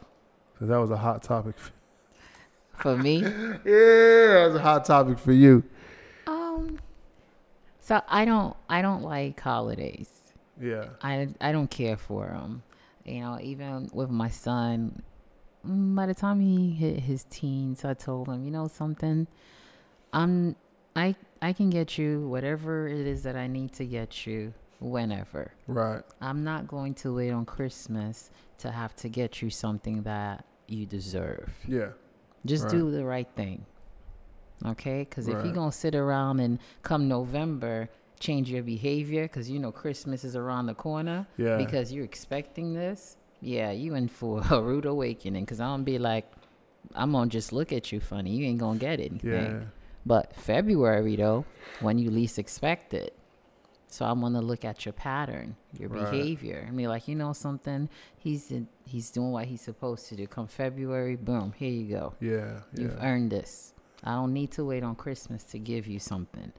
Cause that was a hot topic. For me, yeah, that's a hot topic for you. um, so I don't, I don't like holidays. Yeah. I, I don't care for them. You know, even with my son, mm, by the time he hit his teens, I told him, you know something, I'm I I can get you whatever it is that I need to get you whenever. Right. I'm not going to wait on Christmas to have to get you something that you deserve. Yeah. Just Right. do the right thing. Okay? Because if you're going to sit around and come November, change your behavior, because you know Christmas is around the corner, Yeah. because you're expecting this, yeah, you in for a rude awakening. Because I'm going to be like, I'm going to just look at you funny. You ain't going to get anything. Yeah. But February, though, when you least expect it. So I'm gonna look at your pattern, your Right. behavior, and be like, you know something, he's in, he's doing what he's supposed to do. Come February, boom, here you go. Yeah. You've Yeah. earned this. I don't need to wait on Christmas to give you something.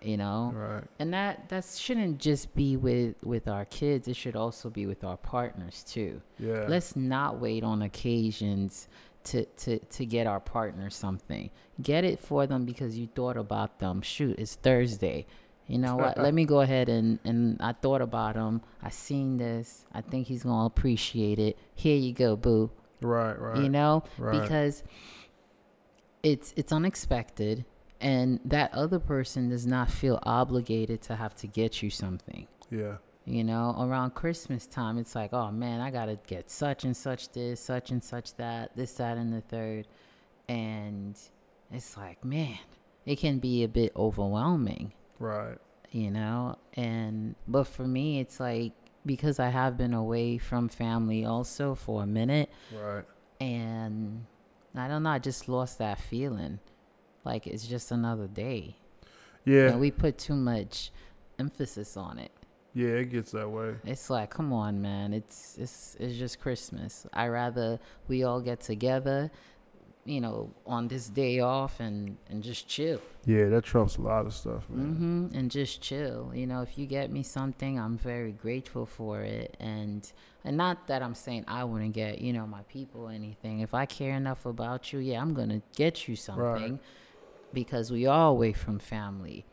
You know, Right. and that that shouldn't just be with with our kids. It should also be with our partners too. Yeah. Let's not wait on occasions to, to, to get our partner something. Get it for them because you thought about them. Shoot, it's Thursday. You know what? Let me go ahead and, and I thought about him. I seen this. I think he's gonna appreciate it. Here you go, boo. right. Right. You know? Right. Because it's it's unexpected and that other person does not feel obligated to have to get you something. Yeah. You know, around Christmas time, it's like, oh man, I gotta get such and such this, such and such that, this, that, and the third. And it's like, man, it can be a bit overwhelming, Right. you know? And, but for me, it's like, because I have been away from family also for a minute, Right. and I don't know, I just lost that feeling. Like it's just another day. Yeah. And we put too much emphasis on it. yeah. It gets that way. It's like, come on, man. It's it's it's just Christmas. I rather we all get together, you know, on this day off and and just chill. Yeah. That trumps a lot of stuff, man. hmm And just chill. You know, if you get me something, I'm very grateful for it. And and not that I'm saying I wouldn't get you know my people anything. If I care enough about you, yeah, I'm gonna get you something because we all away from family.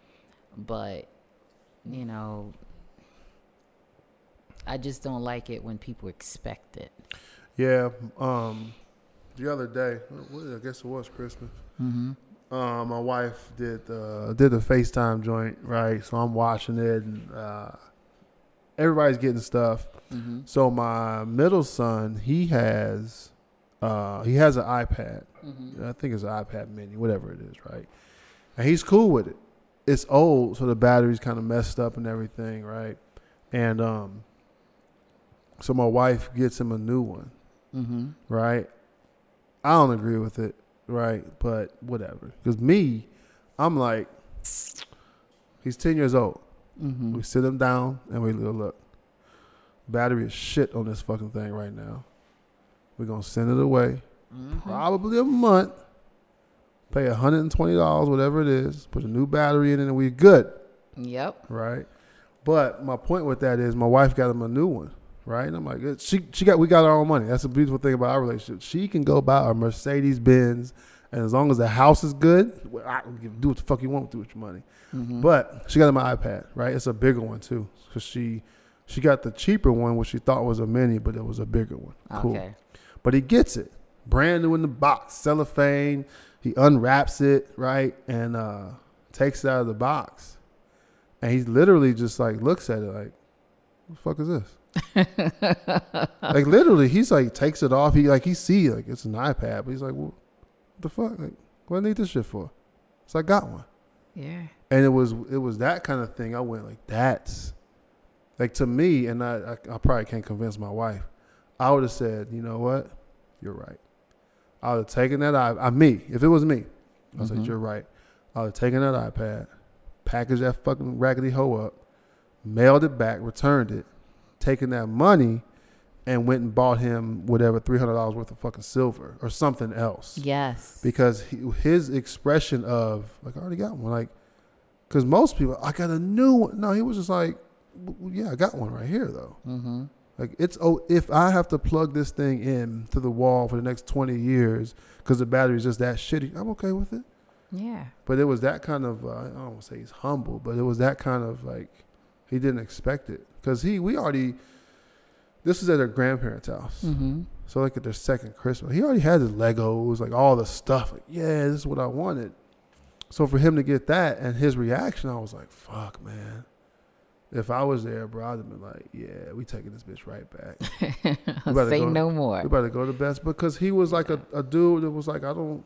But you know, I just don't like it when people expect it. Yeah. Um, the other day, I guess it was Christmas. Mm-hmm. Uh, my wife did uh, did a FaceTime joint, right? So I'm watching it, and uh, everybody's getting stuff. Mm-hmm. So my middle son, he has uh, he has an iPad. Mm-hmm. I think it's an iPad Mini, whatever it is, right? And he's cool with it. It's old, so the battery's kind of messed up and everything, right? And um, So my wife gets him a new one, Mm-hmm. right? I don't agree with it, right? But whatever. Because me, I'm like, he's 10 years old. Mm-hmm. We sit him down and we go, look, battery is shit on this fucking thing right now. We're going to send it away. Mm-hmm. Probably a month. Pay $120, whatever it is. Put a new battery in it and we're good, Yep. right? But my point with that is my wife got him a new one, right? And I'm like, she she got we got our own money. That's the beautiful thing about our relationship. She can go buy a Mercedes Benz, and as long as the house is good, well, I can give- do what the fuck you want with your money. Mm-hmm. But she got my iPad, right? It's a bigger one too, because she she got the cheaper one, which she thought was a mini, but it was a bigger one. Cool. Okay. But he gets it, brand new in the box, cellophane. He unwraps it, right, and uh, takes it out of the box, and he literally just like looks at it like, "What the fuck is this?" like literally, he's like takes it off. He like he see like it's an iPad, but he's like, well, "What the fuck? Like, what I need this shit for?" So I got one Yeah. and it was it was that kind of thing. I went like, that's like to me, and I I, I probably can't convince my wife. I would have said, you know what, you're right. I would have taken that i I me if it was me. I said Mhm. you're right. I would have taken that iPad, packaged that fucking raggedy hoe up, mailed it back, returned it, taken that money, and went and bought him whatever three hundred dollars worth of fucking silver or something else Yes. because he, his expression of like I already got one like because most people I got a new one no he was just like yeah I got one right here though mm-hmm. like it's oh if I have to plug this thing in to the wall for the next 20 years because the battery's just that shitty I'm okay with it Yeah. but it was that kind of uh, I don't want to say he's humble but it was that kind of like he didn't expect it because he we already this was at their grandparents house Mm-hmm. so like at their second Christmas, he already had his Legos, like all the stuff. Like, yeah, this is what I wanted. So for him to get that and his reaction, I was like, fuck, man. If I was there, bro, I'd have been like, yeah, we taking this bitch right back. Say go- no more. We better go to best because he was like a, a dude that was like, I don't,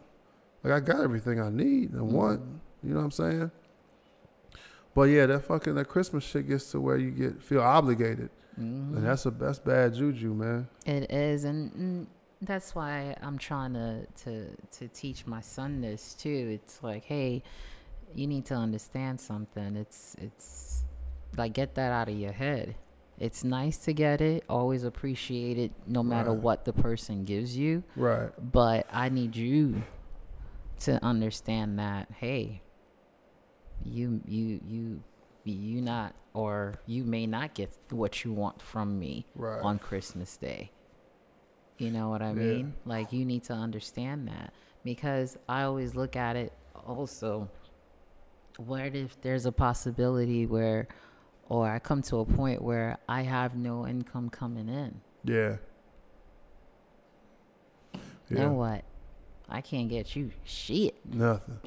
like I got everything I need and want. You know what I'm saying? But yeah, that fucking that Christmas shit gets to where you get feel obligated, Mhm. and that's a that's bad juju, man. It is, and, and that's why I'm trying to to to teach my son this too. It's like, hey, you need to understand something. It's it's like get that out of your head. It's nice to get it, always appreciate it, no matter Right. what the person gives you. Right. But I need you to understand that, hey, you you you you not or you may not get what you want from me Right. on Christmas Day. You know what I Yeah. mean? Like you need to understand that because I always look at it also what if there's a possibility where or I come to a point where I have no income coming in. Yeah. Yeah. Then what? I can't get you shit. Nothing.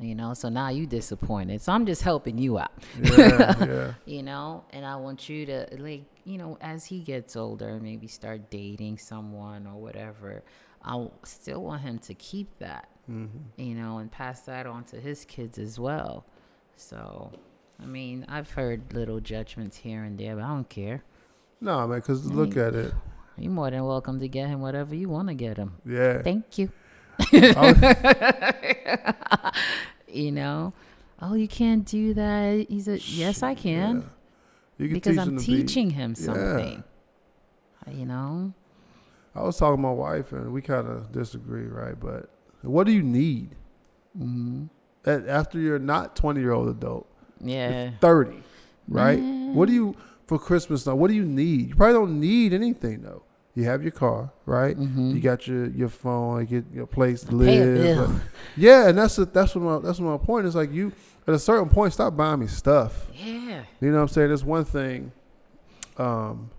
You know, so now you disappointed. So I'm just helping you out. Yeah. yeah. you know and i want you to like you know as he gets older maybe start dating someone or whatever i still want him to keep that hmm you know and pass that on to his kids as well so i mean i've heard little judgments here and there but i don't care No, man, because look at it. you're more than welcome to get him whatever you want to get him Yeah. thank you You know oh you can't do that he's a yes i can yeah. You can because teach i'm teaching him Yeah. something you know I was talking to my wife, and we kind of disagree, right? But what do you need hmm At- after you're not 20 year old adult, Yeah. 30, right? What do you for Christmas now? What do you need? You probably don't need anything though. You have your car, right? Mhm. You got your your phone, you get your place to live. but- Yeah, and that's a, that's what my that's what my point is. Like you, at a certain point, stop buying me stuff. Yeah. You know what I'm saying? It's one thing. Um,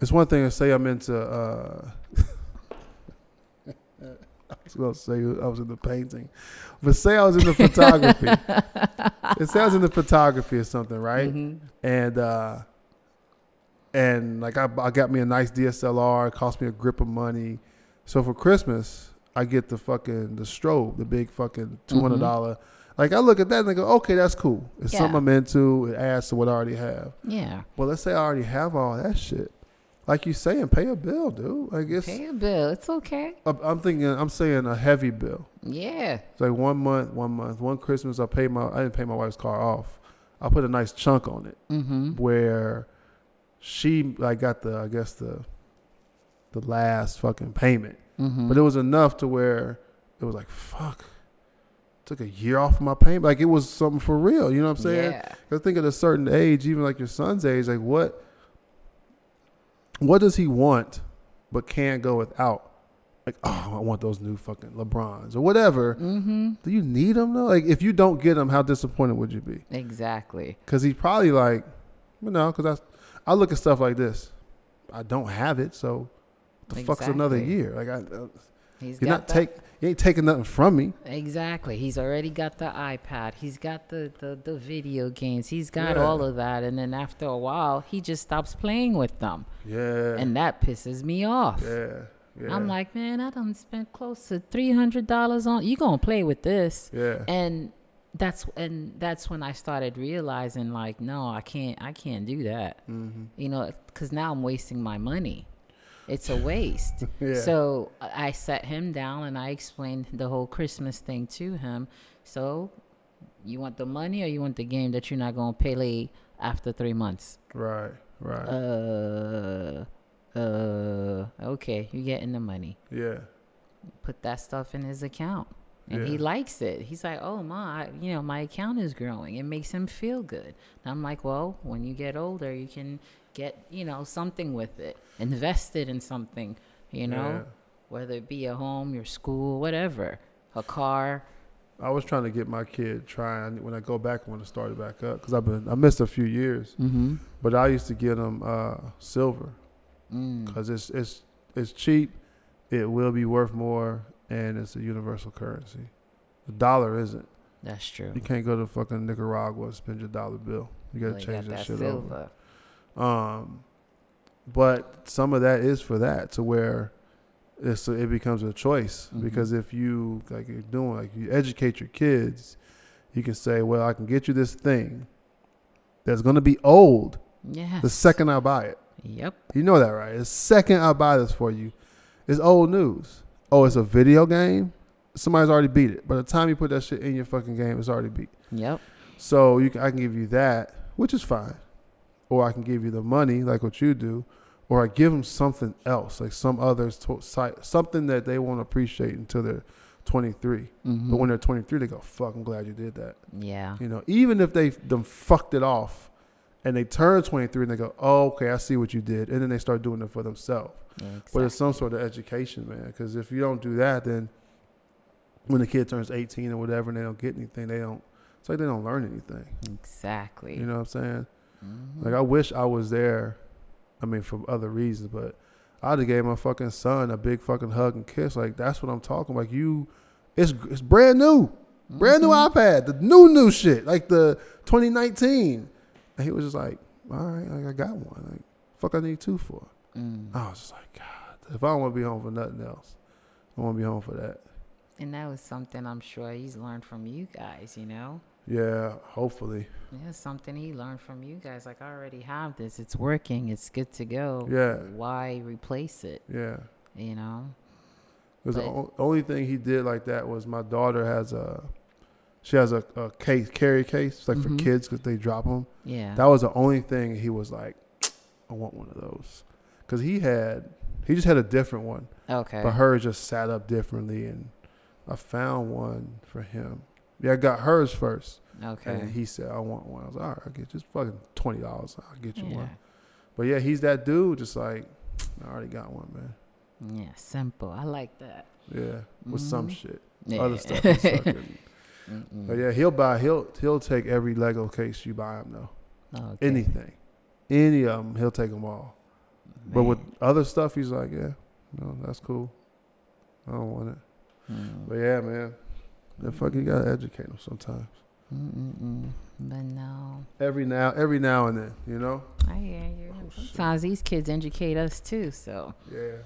it's one thing to say I'm into. Uh, I was gonna say I was into painting, but say I was into photography. it was into photography or something, right? Mhm. And uh, and like I, I got me a nice DSLR. It cost me a grip of money. So for Christmas, I get the fucking the strobe, the big fucking two hundred dollars. Like I look at that and I go, okay, that's cool. It's Yeah. something I'm into. It adds to what I already have. Yeah. Well, let's say I already have all that shit. like you saying, pay a bill, dude. I guess Pay a bill. It's okay. I'm- I'm thinking, I'm saying a heavy bill. Yeah. It's like one month, one month, one Christmas. I paid my, I didn't pay my wife's car off. I put a nice chunk on it Mm-hmm. where she like got the, I guess the, the last fucking payment. Mm-hmm. But it was enough to where it was like, fuck. Took a year off of my payment. Like it was something for real. You know what I'm saying? Yeah. I think at a certain age, even like your son's age, like what what does he want but can't go without? Like, oh, I want those new fucking LeBrons or whatever. Mm-hmm. Do you need them though? Like, if you don't get them, how disappointed would you be? Exactly. Because he's probably like, you know, because I, I look at stuff like this. I don't have it, so the fuck's another year? Like, I, uh, He's you're not take, you ain't taking nothing from me. Exactly. He's already got the iPad. He's got the, the, the video games. He's got Yeah. all of that. And then after a while, he just stops playing with them. Yeah, And that pisses me off. yeah, yeah. I'm like, man, I done spent close to three hundred dollars on you gonna play with this. yeah, And that's and that's when I started realizing like, no, I can't I can't do that. hmm You know, because now I'm wasting my money. It's a waste. yeah. So I I sat him down and I explained the whole Christmas thing to him. So you want the money or you want the game that you're not gonna pay late after three months? right, right. Uh, uh, okay, you're getting the money. yeah, Put that stuff in his account. And he likes it. He's like, oh, my, I- you know, my account is growing. It makes him feel good. And I'm like, well, when you get older, you can get, you know, something with it. Invest it in something, you know, Yeah. whether it be a home, your school, whatever, a car. I was trying to get my kid trying when I go back. I want to start it back up because I've been I missed a few years, Mm-hmm. but I used to get them uh, silver Mm. because it's it's it's cheap. It will be worth more, and it's a universal currency. The dollar isn't. That's true. You can't go to fucking Nicaragua and spend your dollar bill. You gotta Well, you change got that, shit silver. over. Um, but some of that is for that to where it's it becomes a choice Mhm. because if you like you're doing like you educate your kids, you can say, well, I can get you this thing that's gonna be old Yes. the second I buy it. Yep. You know that, right? The second I buy this for you, it's old news. Oh, it's a video game. Somebody's already beat it. By the time you put that shit in your fucking game, it's already beat. Yep. So you can, I can give you that, which is fine, or I can give you the money, like what you do, or I give them something else, like some other to- site, something that they won't appreciate until they're 23. Mm-hmm. But when they're 23, they go, "Fuck, I'm glad you did that." yeah. You know, even if they them fucked it off, and they turn 23 and they go, "Oh, okay, I see what you did," and then they start doing it for themselves. But it's some sort of education, man. Because if you don't do that, then when the kid turns 18 or whatever, and they don't get anything, they don't. It's like they don't learn anything. Exactly. You know what I'm saying? Mhm. Like I wish I was there. I mean, for other reasons, but I'd have gave my fucking son a big fucking hug and kiss. Like that's what I'm talking. Like you, it's it's brand new, brand new Mhm. iPad, the new new shit, like the 2019. And he was just like, all right, like I got one. Like fuck, I need two for. Mm. I was just like, God, if I don't want to be home for nothing else, I want to be home for that. And that was something I'm sure he's learned from you guys, you know? Yeah, hopefully. Yeah, something he learned from you guys. Like, I already have this. It's working. It's good to go. Yeah. Why replace it, Yeah. you know? Because the o- only thing he did like that was my daughter has a, she has a, a case carry case like Mhm. for kids because they drop them. Yeah. That was the only thing he was like, I want one of those, because he had he just had a different one, okay. but hers just sat up differently, and I found one for him. Yeah, I got hers first, okay. and he said I want one. I was like, all right, I'll get just fucking twenty dollars. I'll get you yeah. one. But yeah, he's that dude. Just like I already got one, man. Yeah, simple. I like that. Yeah, with some Mhm. shit. Yeah. Other stuff. Mm-mm. But yeah, he'll buy. He'll he'll take every Lego case you buy him though. Okay. Anything, any of them, he'll take them all. But with other stuff, he's like, yeah, no, that's cool. I don't want it. Mm. But yeah, man, the fuck you gotta educate them sometimes. Mm-mm-mm. But no, Every now, every now and then, you know. I hear you. Oh, shit. Sometimes these kids educate us too, so Yeah.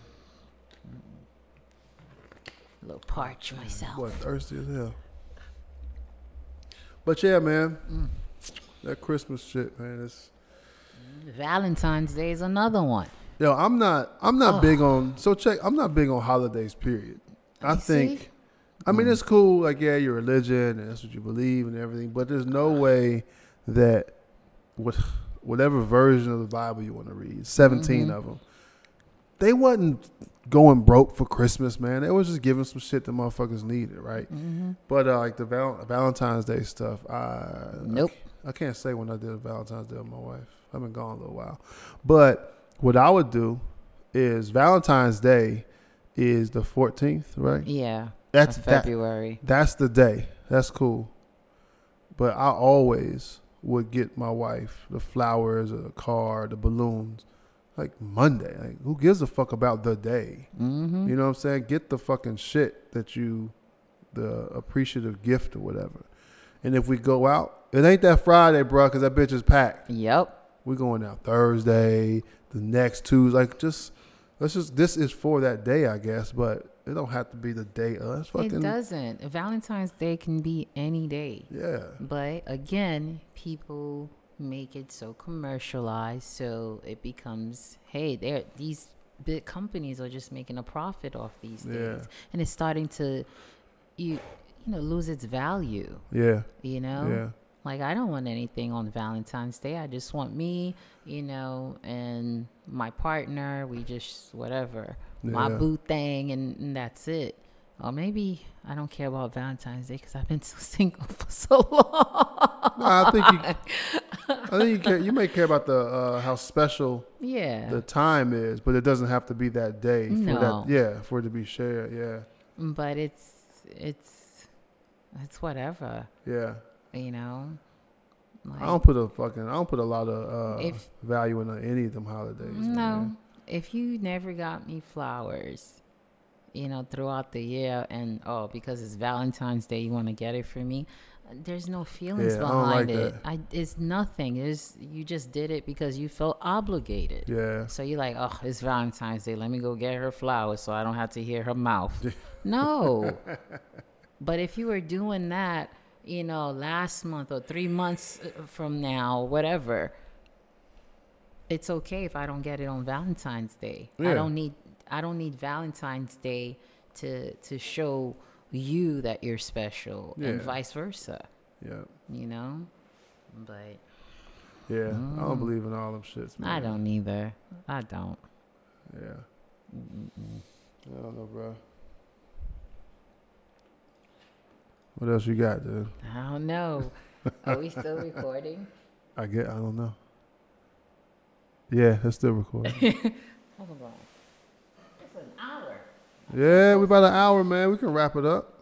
a little parch myself. What thirsty as hell. But yeah, man, Mm. that Christmas shit, man, it's Valentine's Day is another one. Yo, I'm not. I'm not Ugh. big on. So check. I'm not big on holidays. Period. I You think. see? I mean, it's cool. Like, yeah, your religion and that's what you believe and everything. But there's no way that what whatever version of the Bible you want to read, 17 Mhm. of them, they wasn't going broke for Christmas, man. They was just giving some shit that motherfuckers needed, right? Mhm. But uh, like the val- Valentine's Day stuff, I Nope. I can't say when I did Valentine's Day with my wife. I've been gone a little while. But what I would do is Valentine's Day is the 14th, right? Yeah. That's of that, February. that's the day. That's cool. But I always would get my wife the flowers, or the car, the balloons, like Monday. Like who gives a fuck about the day? Mm-hmm. You know what I'm saying? Get the fucking shit that you, the appreciative gift or whatever. And if we go out, it ain't that Friday, bro, because that bitch is packed. Yep. We going out Thursday, the next Tuesday. Like just let's just this is for that day, I guess. But it don't have to be the day. It's fucking It doesn't. Valentine's Day can be any day. yeah. But again, people make it so commercialized, so it becomes, hey, they're these big companies are just making a profit off these Yeah. days, and it's starting to, you, you know, lose its value. Yeah, You know, yeah, like I don't want anything on Valentine's Day. I just want me, you know, and my partner. We just whatever my boo thing, and, and that's it. Or maybe I don't care about Valentine's Day because I've been so single for so long. Nah, I think you. I think you care. You may care about the uh, how special Yeah, the time is, but it doesn't have to be that day. For No. that, yeah, for it to be shared. Yeah, but it's it's it's whatever, yeah. you know. Like, I don't put a fucking. I don't put a lot of uh, If- value in any of them holidays. no, man. if you never got me flowers, you know, throughout the year, and oh, because it's Valentine's Day, you want to get it for me. There's no feelings Yeah, I like behind it. I, it's nothing. It's you just did it because you felt obligated. Yeah, So you're like, oh, it's Valentine's Day. Let me go get her flowers so I don't have to hear her mouth. no. But if you were doing that, you know, last month or three months uh, from now, whatever, it's okay if I don't get it on Valentine's Day. Yeah. I don't need I don't need Valentine's Day to to show you that you're special and vice versa. yeah, You know? But yeah. I don't believe in all them shits. Man. Mm. I don't either. I don't. Yeah. I don't know, bro. What else you got, dude? I don't know. Are we still recording? I get. I don't know. Yeah, it's still recording. Hold on. Hour. yeah, we about an hour, man. We can wrap it up.